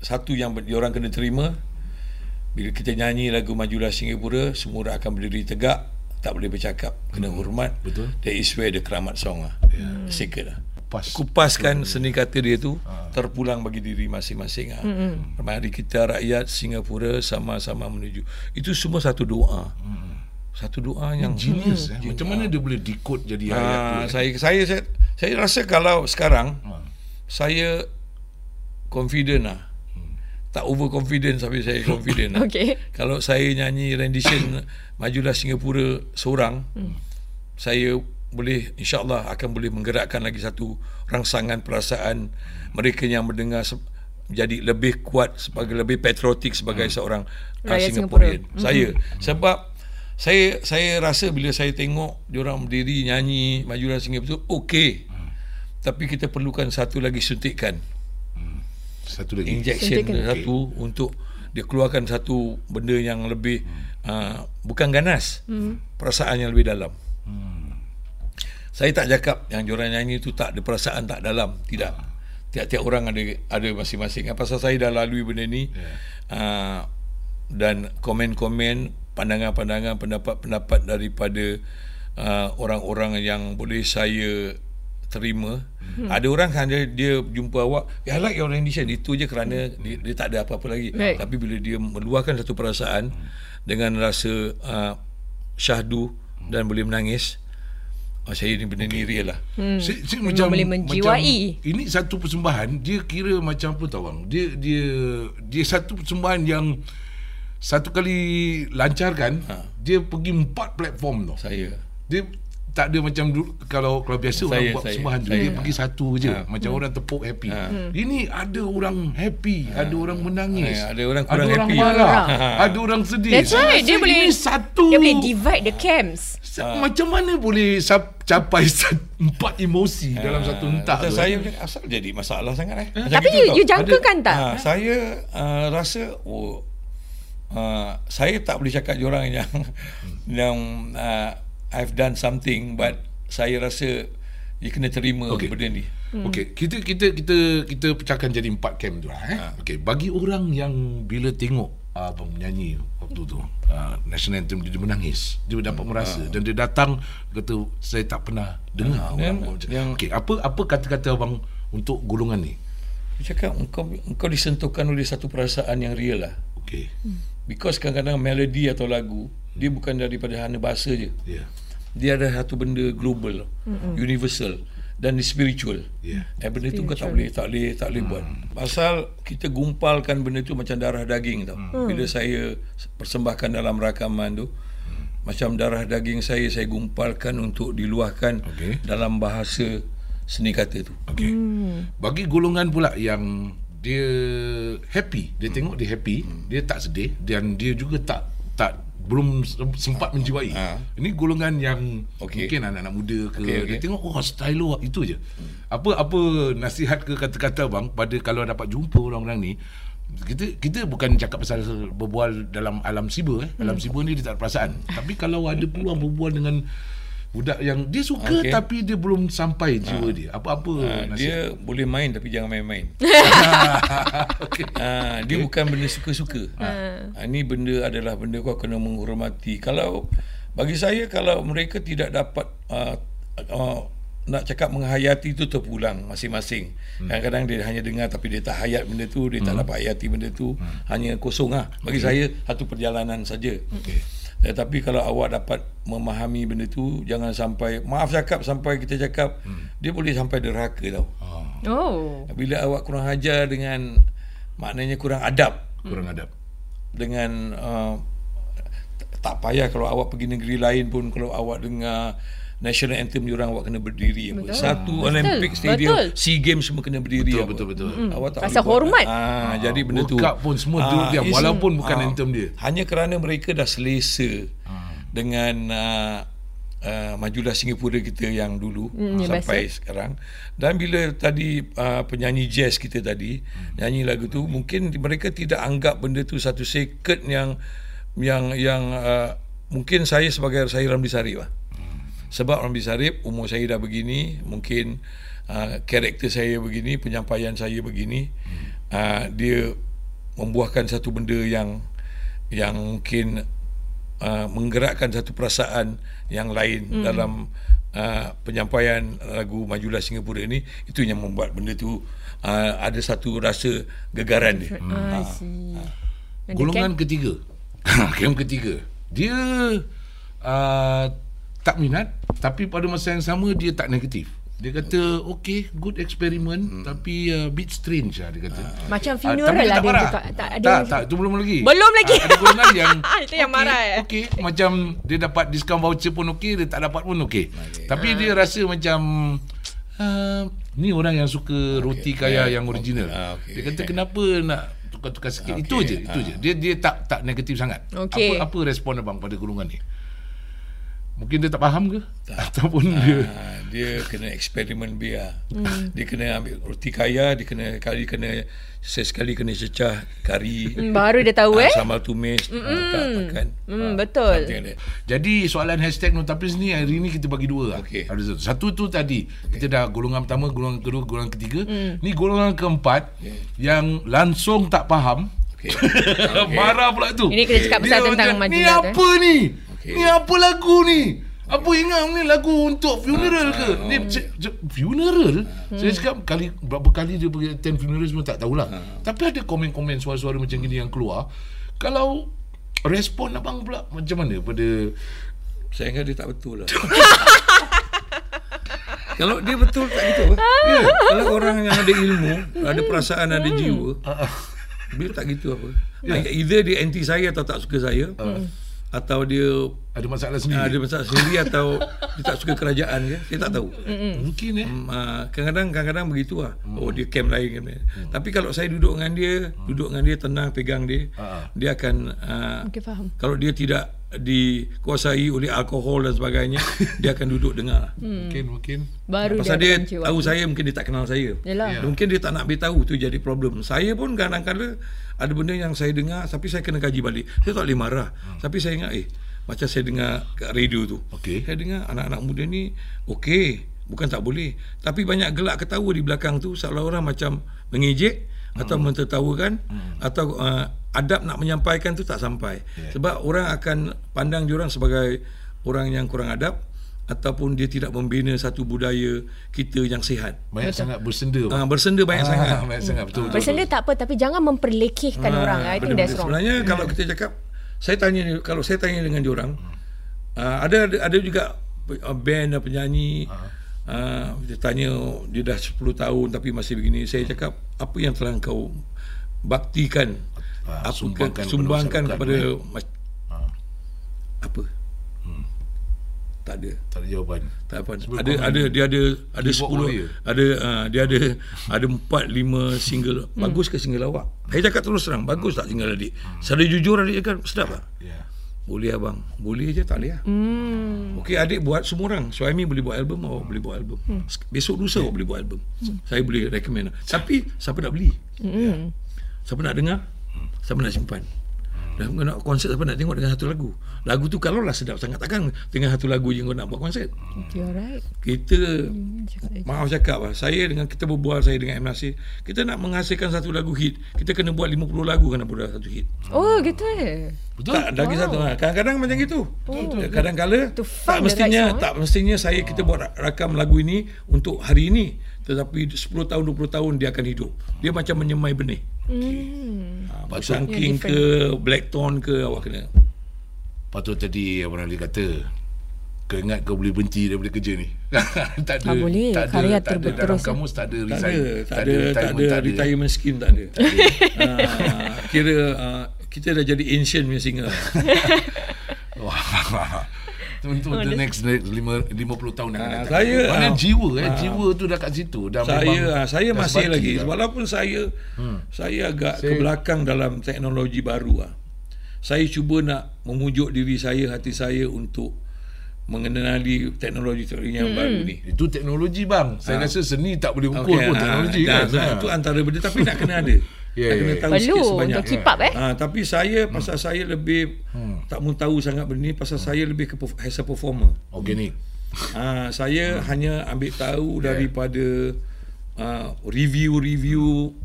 satu yang orang kena terima bila kita nyanyi lagu Majulah Singapura semua orang akan berdiri tegak tak boleh bercakap kena hormat Betul. that is where the keramat song lah yeah. secret lah Pas. kupaskan seni kata dia tu terpulang bagi diri masing-masing ah. Mari kita rakyat Singapura sama-sama menuju. Itu semua satu doa. Satu doa yang Genius eh. Macam mana dia boleh decode jadi ayat tu? Ah, eh? saya saya saya saya rasa kalau sekarang Ah. saya confident lah. Tak overconfident tapi saya [LAUGHS] confident lah. Okey. Kalau saya nyanyi rendition [COUGHS] Majulah Singapura seorang, saya boleh insyaAllah akan boleh menggerakkan lagi satu rangsangan perasaan mereka yang mendengar se- jadi lebih kuat sebagai lebih patriotik sebagai seorang uh, Singaporean. Singapura. Saya sebab saya saya rasa bila saya tengok diorang berdiri nyanyi Majulah Singapura okey. Tapi kita perlukan satu lagi suntikan Satu lagi. injection Suntikan. satu untuk dia keluarkan satu benda yang lebih uh, bukan ganas hmm. perasaan yang lebih dalam saya tak cakap yang diorang nyanyi tu tak ada perasaan tak dalam tidak tiap-tiap orang ada ada masing-masing pasal saya dah lalui benda ni Yeah. uh, dan komen-komen pandangan-pandangan pendapat-pendapat daripada uh, orang-orang yang boleh saya terima hmm. ada orang kan dia, dia jumpa awak I like your rendition itu je kerana dia, dia tak ada apa-apa lagi Right. tapi bila dia meluahkan satu perasaan dengan rasa uh, syahdu dan boleh menangis oh, saya ni benda ni real lah Hmm. Saya, saya Memang macam boleh menjiwai. Macam, ini satu persembahan dia kira macam apa tahu bang. Dia dia dia satu persembahan yang satu kali lancarkan Ha. dia pergi empat platform tau. saya Dia tak ada macam dulu kalau kalau biasa orang Saya- buat saya- persembahan tu saya- dia pergi satu je Ha. macam orang tepuk happy. Ha. Ini ada orang happy, ada orang menangis. Ha, ada orang kurang ada orang happy. marah, Ha. ada orang sedih. That's right. Dia boleh ini satu Dia boleh divide the camps. Sa- Macam mana boleh capai [LAUGHS] empat emosi dalam satu entak Kata tu? saya eh? macam, asal jadi masalah sangat eh Macam Tapi you, tau. you jangkakan tak? Ha, saya uh, rasa oh, uh, saya tak boleh cakap orang yang [LAUGHS] yang uh, I've done something but saya rasa dia kena terima okay. benda ni. Okey, kita kita kita kita pecahkan jadi empat camp tu lah eh. Okey, bagi orang yang bila tengok uh, abang menyanyi waktu tu uh, national anthem dia, dia menangis. Dia dapat merasa dan dia datang kata saya tak pernah dengar orang Yang- Okey, apa apa kata-kata abang untuk golongan ni? Dia cakap engkau engkau disentuhkan oleh satu perasaan yang real lah. Okey. Because kadang-kadang melodi atau lagu dia bukan daripada hanya bahasa je. Ya. Yeah. Dia ada satu benda global, mm universal dan spiritual. Ya. Eh benda tu kau tak boleh tak boleh tak boleh buat. Pasal kita gumpalkan benda tu macam darah daging tau. Bila saya persembahkan dalam rakaman tu macam darah daging saya saya gumpalkan untuk diluahkan Okey. dalam bahasa seni kata tu. Okey. Hmm. Bagi golongan pula yang dia happy, dia hmm. tengok dia happy, hmm. dia tak sedih dan dia juga tak tak belum sempat menjiwai. Ha. Ini golongan yang Okey. mungkin anak-anak muda ke okay, okey. dia tengok oh style lu itu je. Apa apa nasihat ke kata-kata bang pada kalau dapat jumpa orang-orang ni kita kita bukan cakap pasal berbual dalam alam siber eh. Alam siber ni dia tak ada perasaan. [LAUGHS] Tapi kalau ada peluang berbual dengan budak yang dia suka Okey. tapi dia belum sampai jiwa dia. Apa-apa Ha, nasihat? dia boleh main tapi jangan main-main. [LAUGHS] Okey. Ha, dia bukan benda suka-suka. Ha. Ini benda adalah benda kau kena menghormati. Kalau bagi saya kalau mereka tidak dapat uh, uh, nak cakap menghayati itu terpulang masing-masing. Hmm. Kadang-kadang dia hanya dengar tapi dia tak hayat benda tu, dia hmm. tak dapat hayati benda tu, hmm. hanya kosong lah. Bagi okay. saya satu perjalanan saja. Okey. Tetapi kalau awak dapat memahami benda tu, jangan sampai maaf cakap sampai kita cakap hmm. dia boleh sampai derhaka tau. Oh, Oh. Bila awak kurang ajar dengan maknanya kurang adab kurang adab. dengan uh, tak payah kalau awak pergi negeri lain pun kalau awak dengar national anthem diorang awak kena berdiri apa. Betul. Satu Betul. Olympic stadium Betul. SEA Games semua kena berdiri Betul, apa. betul, betul. Awak tak buat. hormat. Ah, jadi benda tu. Cup pun semua tu dia, is- walaupun bukan anthem dia. Hanya kerana mereka dah selesa dengan uh, uh, majulah Singapura kita yang dulu Hmm, ya, sampai sekarang dan bila tadi uh, penyanyi jazz kita tadi nyanyi lagu tu mungkin mereka tidak anggap benda tu satu secret yang yang yang uh, mungkin saya sebagai saya Ramli Sarip lah. Sebab Ramli Sarip umur saya dah begini, mungkin uh, karakter saya begini, penyampaian saya begini, uh, dia membuahkan satu benda yang yang mungkin uh, menggerakkan satu perasaan yang lain hmm. dalam uh, penyampaian lagu Majulah Singapura ini itu yang membuat benda tu uh, ada satu rasa gegaran dia. Hmm. The Golongan ketiga. [LAUGHS] Camp ketiga. Dia uh, tak minat tapi pada masa yang sama dia tak negatif. Dia kata okay good experiment hmm. tapi uh, bit strange lah dia kata. Macam Ah, funeral dia lah tak dia marah. juga. Tak ada tak, tak, itu belum lagi. Belum lagi. Ah, ada golongan [LAUGHS] yang Itu yang marah, eh? Okey, macam dia dapat diskaun voucher pun okey, dia tak dapat pun okey. Okay. Tapi dia rasa macam uh, ni orang yang suka roti kaya yang original. Ah, okey. Dia kata kenapa nak tukar-tukar sikit. Okey. Itu je, itu je. Dia dia tak tak negatif sangat. Okey. Apa apa respon abang pada golongan ni? Mungkin dia tak faham ke? Ataupun dia Ah, dia kena eksperimen biar. Hmm. Dia kena ambil roti kaya, dia kena kali kena sesekali kena cecah kari. Hmm, baru dia tahu ah, eh. Sambal tumis, mm tak makan. Hmm, betul. Like that. Jadi soalan hashtag Notapis ni hari ni kita bagi dua lah. Okey. Ada satu. Satu tu tadi. Kita dah golongan pertama, golongan kedua, golongan ketiga. Ni golongan keempat yang langsung tak faham. [LAUGHS] Okey. Marah pula tu. Ini kena cakap pasal Dia tentang macam, Ni majulah tu, eh." apa ni? Okey. Ni apa lagu ni? Apa ingat ni lagu untuk funeral ke? Ni c- c- funeral? Saya cakap kali berapa kali dia pergi attend funeral semua tak tahulah. Tapi ada komen-komen suara-suara macam gini yang keluar. Kalau respon abang pula macam mana pada Saya ingat dia tak betul lah. [LAUGHS] [LAUGHS] Kalau dia betul tak gitu apa? Ya. Kalau orang yang ada ilmu, ada perasaan, ada jiwa, dia tak gitu apa. Either dia anti saya atau tak suka saya. Atau dia ada masalah ah, sendiri? ada masalah sendiri atau dia tak suka kerajaan ke? Saya tak tahu. Mungkin eh. Hmm, ah, kadang-kadang kadang-kadang begitu lah. Oh dia camp lain camp lain. Tapi kalau saya duduk dengan dia, duduk dengan dia tenang pegang dia, Ah. dia akan ah, Okey faham. kalau dia tidak dikuasai oleh alkohol dan sebagainya, [LAUGHS] dia akan duduk dengar. Mungkin mungkin. Baru Pasal dia kunci tahu saya mungkin dia tak kenal saya. Yelah. Ya. Mungkin dia tak nak beritahu tu jadi problem. Saya pun kadang-kadang ada benda yang saya dengar tapi saya kena kaji balik. Saya tak boleh marah. Tapi saya ingat eh macam saya dengar kat radio tu. Okey. Saya dengar anak-anak muda ni okey, bukan tak boleh. Tapi banyak gelak ketawa di belakang tu seolah-olah macam mengejek atau mentertawakan atau uh, adab nak menyampaikan tu tak sampai. Sebab orang akan pandang diorang sebagai orang yang kurang adab ataupun dia tidak membina satu budaya kita yang sihat. Banyak betul. sangat bersenda. Uh, bersenda banyak sangat. Ah, [LAUGHS] banyak sangat betul. betul, Bersenda tak apa tapi jangan memperlekehkan orang. I think that's wrong. Sebenarnya kalau kita cakap saya tanya kalau saya tanya dengan diorang uh, ada, ada ada juga uh, band dan penyanyi uh, dia tanya dia dah 10 tahun tapi masih begini saya cakap apa yang telah kau baktikan Ah, apa sumbangkan kepada sumbangkan masyarakat, kepada eh? mas- apa tak ada Tak ada jawapan. tak apa. Sebelum Ada ada dia ada ada Keyboard 10 warrior. ada uh, dia ada ada 4 5 single. Bagus ke single awak? Saya cakap terus terang, bagus tak single adik? Secara jujur adik cakap sedap tak? Ya. Boleh abang. Boleh je tak boleh lah. Hmm. Okey adik buat semua orang. Suami boleh buat album, awak boleh buat album. Besok lusa awak boleh buat album. Saya boleh recommend. Tapi siapa nak beli? Hmm. Siapa nak dengar? Siapa nak simpan? Dan kau nak konsert siapa nak tengok dengan satu lagu. Lagu tu kalau lah sedap sangat takkan dengan satu lagu je kau nak buat konsert. You're right. Kita maaf cakap lah saya dengan kita berbual saya dengan M Nasir kita nak menghasilkan satu lagu hit kita kena buat 50 lagu kena buat satu hit Oh gitu eh. Betul? tak lagi satu ha. kadang-kadang macam gitu kadang-kala To tak find the mestinya right tak mestinya saya kita buat ra- rakam lagu ini untuk hari ini tetapi 10 tahun 20 tahun dia akan hidup dia macam menyemai benih Hmm. ha, Patut- Song King ke Blackthorn ke awak kena Patut tadi Abang Ali kata kau ingat kau boleh berhenti daripada kerja ni. [LAUGHS] tak ada. Tak boleh. Tak ada, Karya tak ada terus- dalam kamus tak ada tak resign. ada tak ada tak ada retirement, scheme [LAUGHS] tak ada Ah, kira ah, kita dah jadi ancient punya singa [LAUGHS] Untuk the next next lima, 50 tahun yang akan Ah, datang. saya, Mana ah, jiwa eh jiwa tu dah kat situ dah saya memang ah, saya dah masih lagi dah. walaupun saya hmm. saya agak Saya- ke belakang dalam teknologi baru ah. Saya cuba nak memujuk diri saya hati saya untuk mengenali teknologi-teknologi yang baru ni. Itu teknologi bang. Saya rasa seni tak boleh ukur Okey, pun ah, teknologi dan, kan. ah, Itu antara benda tapi nak kena ada. [LAUGHS] Ya, tak ya, kena ya. tahu Perlu sikit sebanyak. untuk keep up eh. Ah, tapi saya pasal saya lebih tak mau tahu sangat benda ni pasal saya lebih ke as a performer. Organik. Ah, saya hanya ambil tahu daripada ah, review-review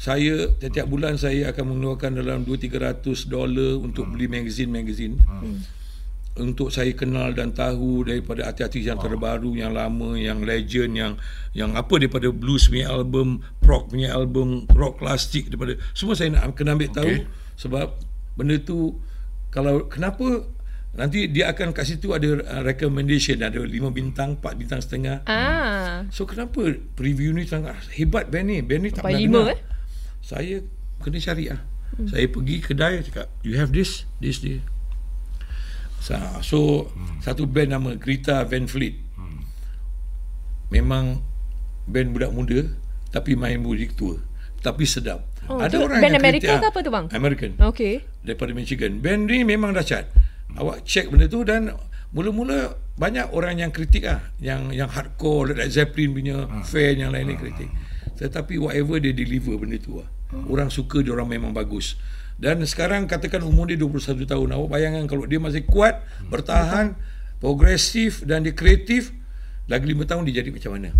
saya setiap bulan saya akan mengeluarkan dalam 2-300 dolar untuk beli magazine-magazine. Untuk saya kenal dan tahu daripada artis-artis yang terbaru, yang lama, yang legend, yang yang apa daripada blues punya album, rock punya album, rock klasik daripada semua saya nak kena ambil tahu Okey. sebab benda tu kalau kenapa nanti dia akan kat situ ada uh, recommendation ada 5 bintang 4 bintang setengah Ah. so kenapa preview ni sangat hebat band ni band ni tak Sampai pernah lima, dengar eh? saya kena cari ah hmm. saya pergi kedai cakap you have this this this so, so hmm. satu band nama Greta Van Fleet hmm. memang band budak muda tapi main muzik tua tapi sedap Oh, tu band Amerika ke apa tu, bang? American Okey. daripada Michigan. Band ni memang dahsyat. Awak check benda tu dan mula-mula banyak orang yang kritik ah, yang yang hardcore Led Zeppelin punya fan yang lain ni kritik. Tetapi whatever dia deliver benda tu ah. Orang suka dia orang memang bagus. Dan sekarang katakan umur dia 21 tahun. Awak bayangkan kalau dia masih kuat, bertahan, progresif dan dia kreatif, lagi 5 tahun dia jadi macam mana?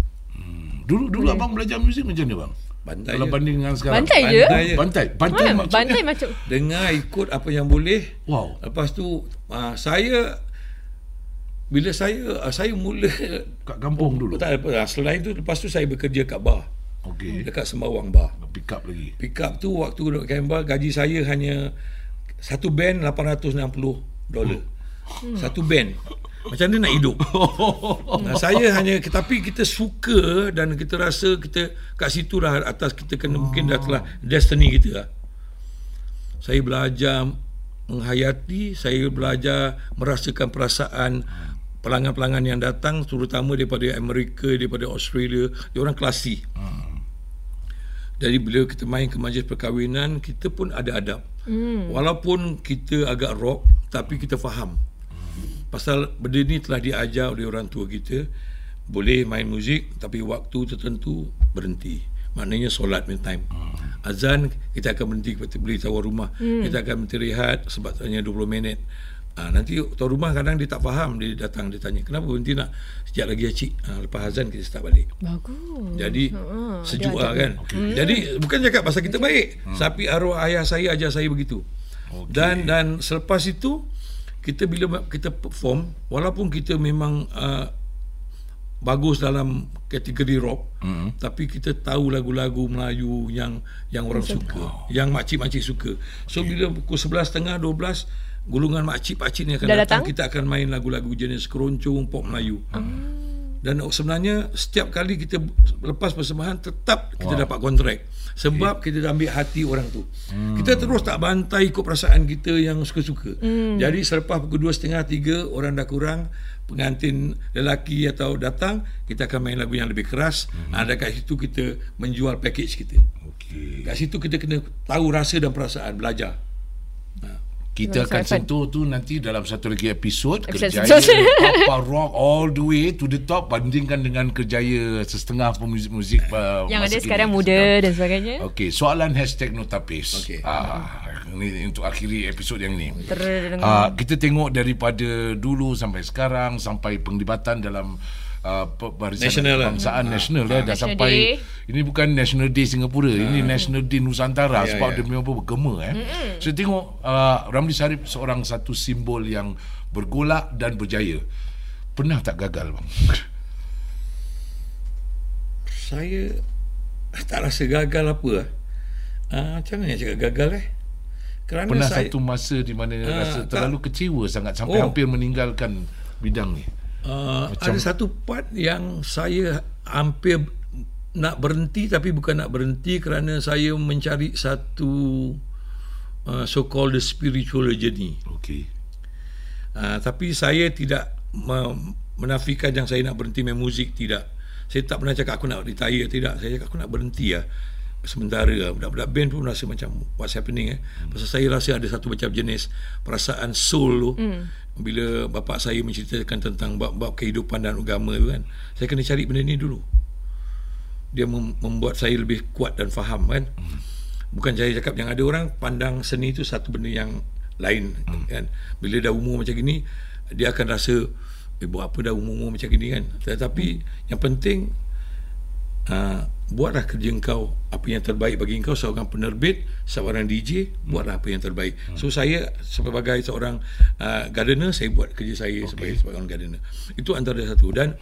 Dulu dulu abang belajar muzik macam mana bang? Bantai Kalau je. banding dengan sekarang. Bantai je? Bantai je. Bantai. Bantai Ha, maksudnya. bantai macam Dengar ikut apa yang boleh. Wow. Lepas tu uh, saya bila saya uh, saya mula Kat kampung dulu. tak apa selain tu lepas tu saya bekerja kat bar Okey. dekat Sembawang bar. Pick up lagi. Pick up tu waktu duduk kat bar gaji saya hanya satu band 860 dolar. Hmm. Satu band. Macam mana nak hidup? [LAUGHS] Nah, saya hanya tapi kita suka dan kita rasa kita kat situ lah atas kita kena mungkin dah telah destiny kita lah. Saya belajar menghayati, saya belajar merasakan perasaan pelanggan-pelanggan yang datang terutama daripada Amerika, daripada Australia, dia orang klasi. Jadi bila kita main ke majlis perkahwinan, kita pun ada adab. Hmm. Walaupun kita agak rock, tapi kita faham. Pasal benda ni telah diajar oleh orang tua kita, boleh main muzik tapi waktu tertentu berhenti. Maknanya solat main time. Azan kita akan berhenti kita beli tawar rumah. Hmm. Kita akan berhenti rehat sebab hanya 20 minit. Ha, nanti tuan rumah kadang dia tak faham dia datang dia tanya kenapa berhenti nak sekejap lagi ya cik ha, lepas azan kita start balik bagus. jadi Ha, sejuk dia lah kan. Okay. Jadi bukan cakap pasal kita baik, hmm. tapi arwah ayah saya ajar saya begitu. Okay. Dan dan selepas itu kita bila kita perform walaupun kita memang uh, bagus dalam kategori rock hmm. tapi kita tahu lagu-lagu Melayu yang yang orang suka, oh. yang makcik-makcik suka. So okay. bila pukul 11.30 12 golongan makcik-pakcik ni akan Dah datang, datang? kita akan main lagu-lagu jenis keroncong pop Melayu. Hmm. Dan sebenarnya setiap kali kita lepas persembahan tetap kita wow. dapat kontrak sebab okay. kita dah ambil hati orang tu. Hmm. Kita terus tak bantai ikut perasaan kita yang suka-suka. Hmm. Jadi selepas pukul 2.30 3 orang dah kurang pengantin lelaki atau datang kita akan main lagu yang lebih keras. Hmm. Ada kat situ kita menjual package kita. Okey. Kat situ kita kena tahu rasa dan perasaan belajar. Kita akan sentuh tu nanti dalam satu lagi episod kerjaya. Papa [LAUGHS] Rock all the way to the top bandingkan dengan kerjaya setengah pemuzik-muzik uh, Yang ada sekarang muda dan sebagainya. Okey, soalan hashtag notapis. Okey. Ah, ini untuk akhiri episod yang ni. Ter- Ah, kita tengok daripada dulu sampai sekarang sampai penglibatan dalam uh, barisan National lah. kebangsaan nasional ya dah National sampai Day. ini bukan National Day Singapura ini National Day Nusantara Ya, sebab ya. dia memang bergema eh. Saya tengok uh, Ramli Sarip seorang satu simbol yang bergolak dan berjaya. Pernah tak gagal bang? Saya tak rasa gagal apa lah. Ah, macam mana nak cakap gagal eh? Kerana Pernah saya, satu masa di mana Ah, rasa tak. terlalu kecewa sangat sampai Oh. hampir meninggalkan bidang ni. Uh, macam- ada satu part yang saya hampir nak berhenti tapi bukan nak berhenti kerana saya mencari satu uh, so called the spiritual journey. Okey. Uh, tapi saya tidak me- menafikan yang saya nak berhenti main muzik tidak. Saya tak pernah cakap aku nak retire tidak. Saya cakap aku nak berhenti lah sementara lah. Budak-budak band pun rasa macam what's happening eh. Pasal saya rasa ada satu macam jenis perasaan soul tu. Mm. Bila bapak saya menceritakan tentang bab-bab kehidupan dan agama tu kan. Saya kena cari benda ni dulu. Dia mem- membuat saya lebih kuat dan faham kan. Mm. bukan saya cakap yang ada orang pandang seni itu satu benda yang lain hmm. kan bila dah umur macam gini dia akan rasa eh buat apa dah umur-umur macam gini kan tetapi hmm. yang penting uh, buatlah kerja engkau apa yang terbaik bagi engkau seorang penerbit seorang DJ hmm. buatlah apa yang terbaik hmm. so saya sebagai seorang uh, gardener saya buat kerja saya okay. sebagai seorang gardener itu antara satu dan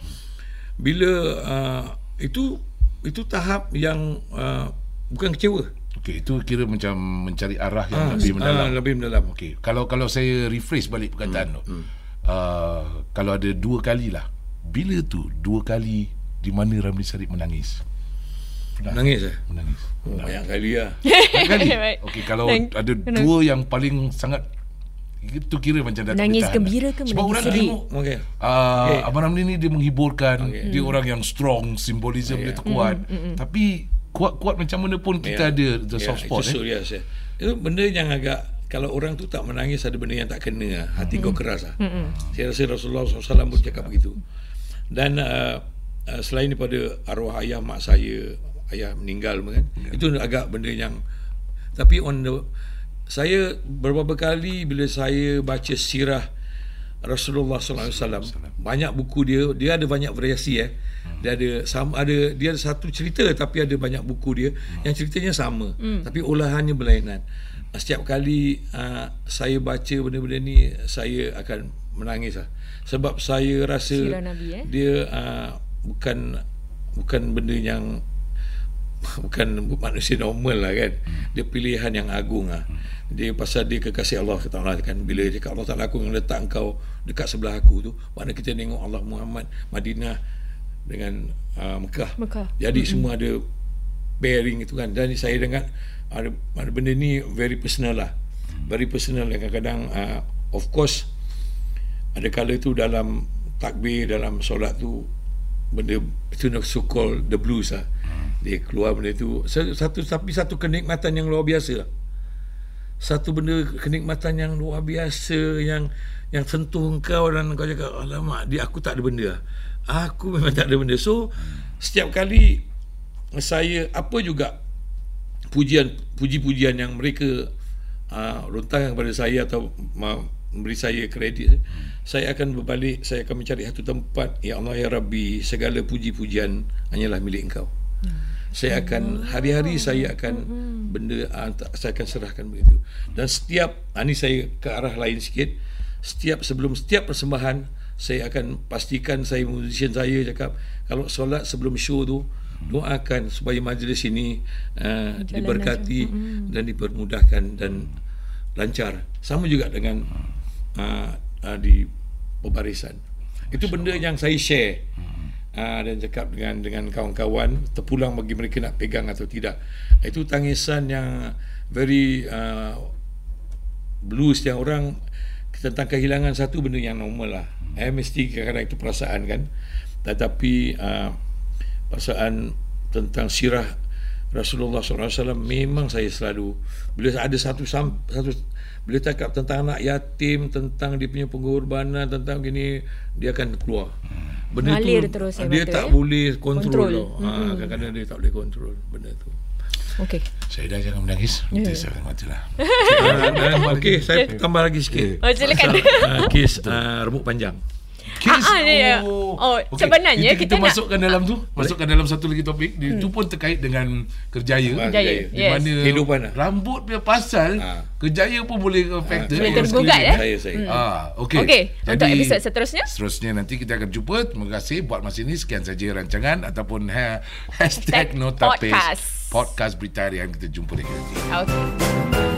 bila uh, itu itu tahap yang uh, bukan kecewa Okey, itu kira macam mencari arah yang ah, lebih mendalam. Ah, lebih mendalam. Okey, kalau kalau saya rephrase balik perkataan hmm. tu. Hmm. Uh, kalau ada dua kali lah. Bila tu dua kali di mana Ramli Sarip menangis? Pernah? Menangis eh? Menangis. Oh, banyak kali [LAUGHS] lah. Banyak kali? Okey, kalau ada dua yang paling sangat itu kira macam dah Menangis gembira ke Sebab orang sedih? tengok okay. Uh, okay. Abang Ramli ni dia menghibur,kan okay. Dia orang yang strong Simbolism okay. dia tu kuat mm, mm, mm. Tapi kuat-kuat macam mana pun kita yeah. ada the yeah, soft spot itu, eh. yeah. itu benda yang agak kalau orang tu tak menangis ada benda yang tak kena lah. hati mm. kau keras lah. mm saya rasa Rasulullah SAW pun cakap begitu dan uh, uh, selain daripada arwah ayah mak saya ayah meninggal kan yeah. itu agak benda yang tapi on the saya beberapa kali bila saya baca sirah Rasulullah SAW banyak buku dia dia ada banyak variasi eh hmm. dia ada sama ada dia ada satu cerita tapi ada banyak buku dia hmm. yang ceritanya sama hmm. tapi olahannya berlainan setiap kali uh, saya baca benda-benda ni saya akan menangis lah. sebab saya rasa Nabi, eh? dia uh, bukan bukan benda yang bukan manusia normal lah kan hmm. dia pilihan yang agung lah hmm dia pasal dia kekasih Allah Taala kan bila dia cakap Allah Taala aku yang letak engkau dekat sebelah aku tu mana kita tengok Allah Muhammad Madinah dengan uh, Mekah. Mekah. Jadi mm-hmm. semua ada bearing itu kan dan saya dengar ada, ada benda ni very personal lah. Very personal yang kadang-kadang uh, of course ada kala tu dalam takbir dalam solat tu benda itu so called the blues lah. Dia keluar benda tu. Satu tapi satu kenikmatan yang luar biasa. Lah satu benda kenikmatan yang luar biasa yang yang sentuh engkau dan kau cakap alamak dia aku tak ada benda aku memang tak ada benda. So setiap kali saya apa juga pujian puji-pujian yang mereka uh, rontang kepada saya atau memberi saya kredit saya akan berbalik saya akan mencari satu tempat. Ya Allah ya Rabbi segala puji-pujian hanyalah milik engkau. Hmm saya akan hari-hari saya akan benda ah, saya akan serahkan begitu. Dan setiap ini ah, saya ke arah lain sikit. Setiap sebelum setiap persembahan saya akan pastikan saya musician saya cakap kalau solat sebelum show tu doakan supaya majlis ini uh, diberkati dan dipermudahkan dan lancar. Sama juga dengan uh, uh, di pembarisan. Itu benda yang saya share uh, dan cakap dengan dengan kawan-kawan terpulang bagi mereka nak pegang atau tidak. Itu tangisan yang very uh, blues yang orang tentang kehilangan satu benda yang normal lah. Eh, mesti kadang-kadang itu perasaan kan. Tetapi uh, perasaan tentang sirah Rasulullah SAW memang saya selalu bila ada satu satu bila cakap tentang anak yatim tentang dia punya pengorbanan tentang gini dia akan keluar benda Ngalir tu terus dia tak eh? boleh kontrol, kontrol. Ha, mm-hmm. kadang-kadang dia tak boleh kontrol benda tu Okey. Saya dah jangan menangis. Nanti yeah. saya akan matilah. [LAUGHS] Okey, saya tambah lagi sikit. Oh, silakan. Uh, kes uh, rambut panjang. Kes ah, ah, ya. Oh, okay. sebenarnya kita, kita, kita masukkan dalam tu, masukkan dalam satu lagi topik. Dia hmm. tu pun terkait dengan kerjaya. Kerjaya. Di mana yes. kehidupan lah. rambut punya pasal ha. kerjaya pun boleh affect. Boleh tergugat ya. Saya saya. Hmm. Ah, okey. Okey. Untuk episod seterusnya? Seterusnya nanti kita akan jumpa. Terima kasih buat masa ini sekian saja rancangan ataupun ha, hashtag notapes podcast. podcast berita harian kita jumpa lagi nanti. Okey.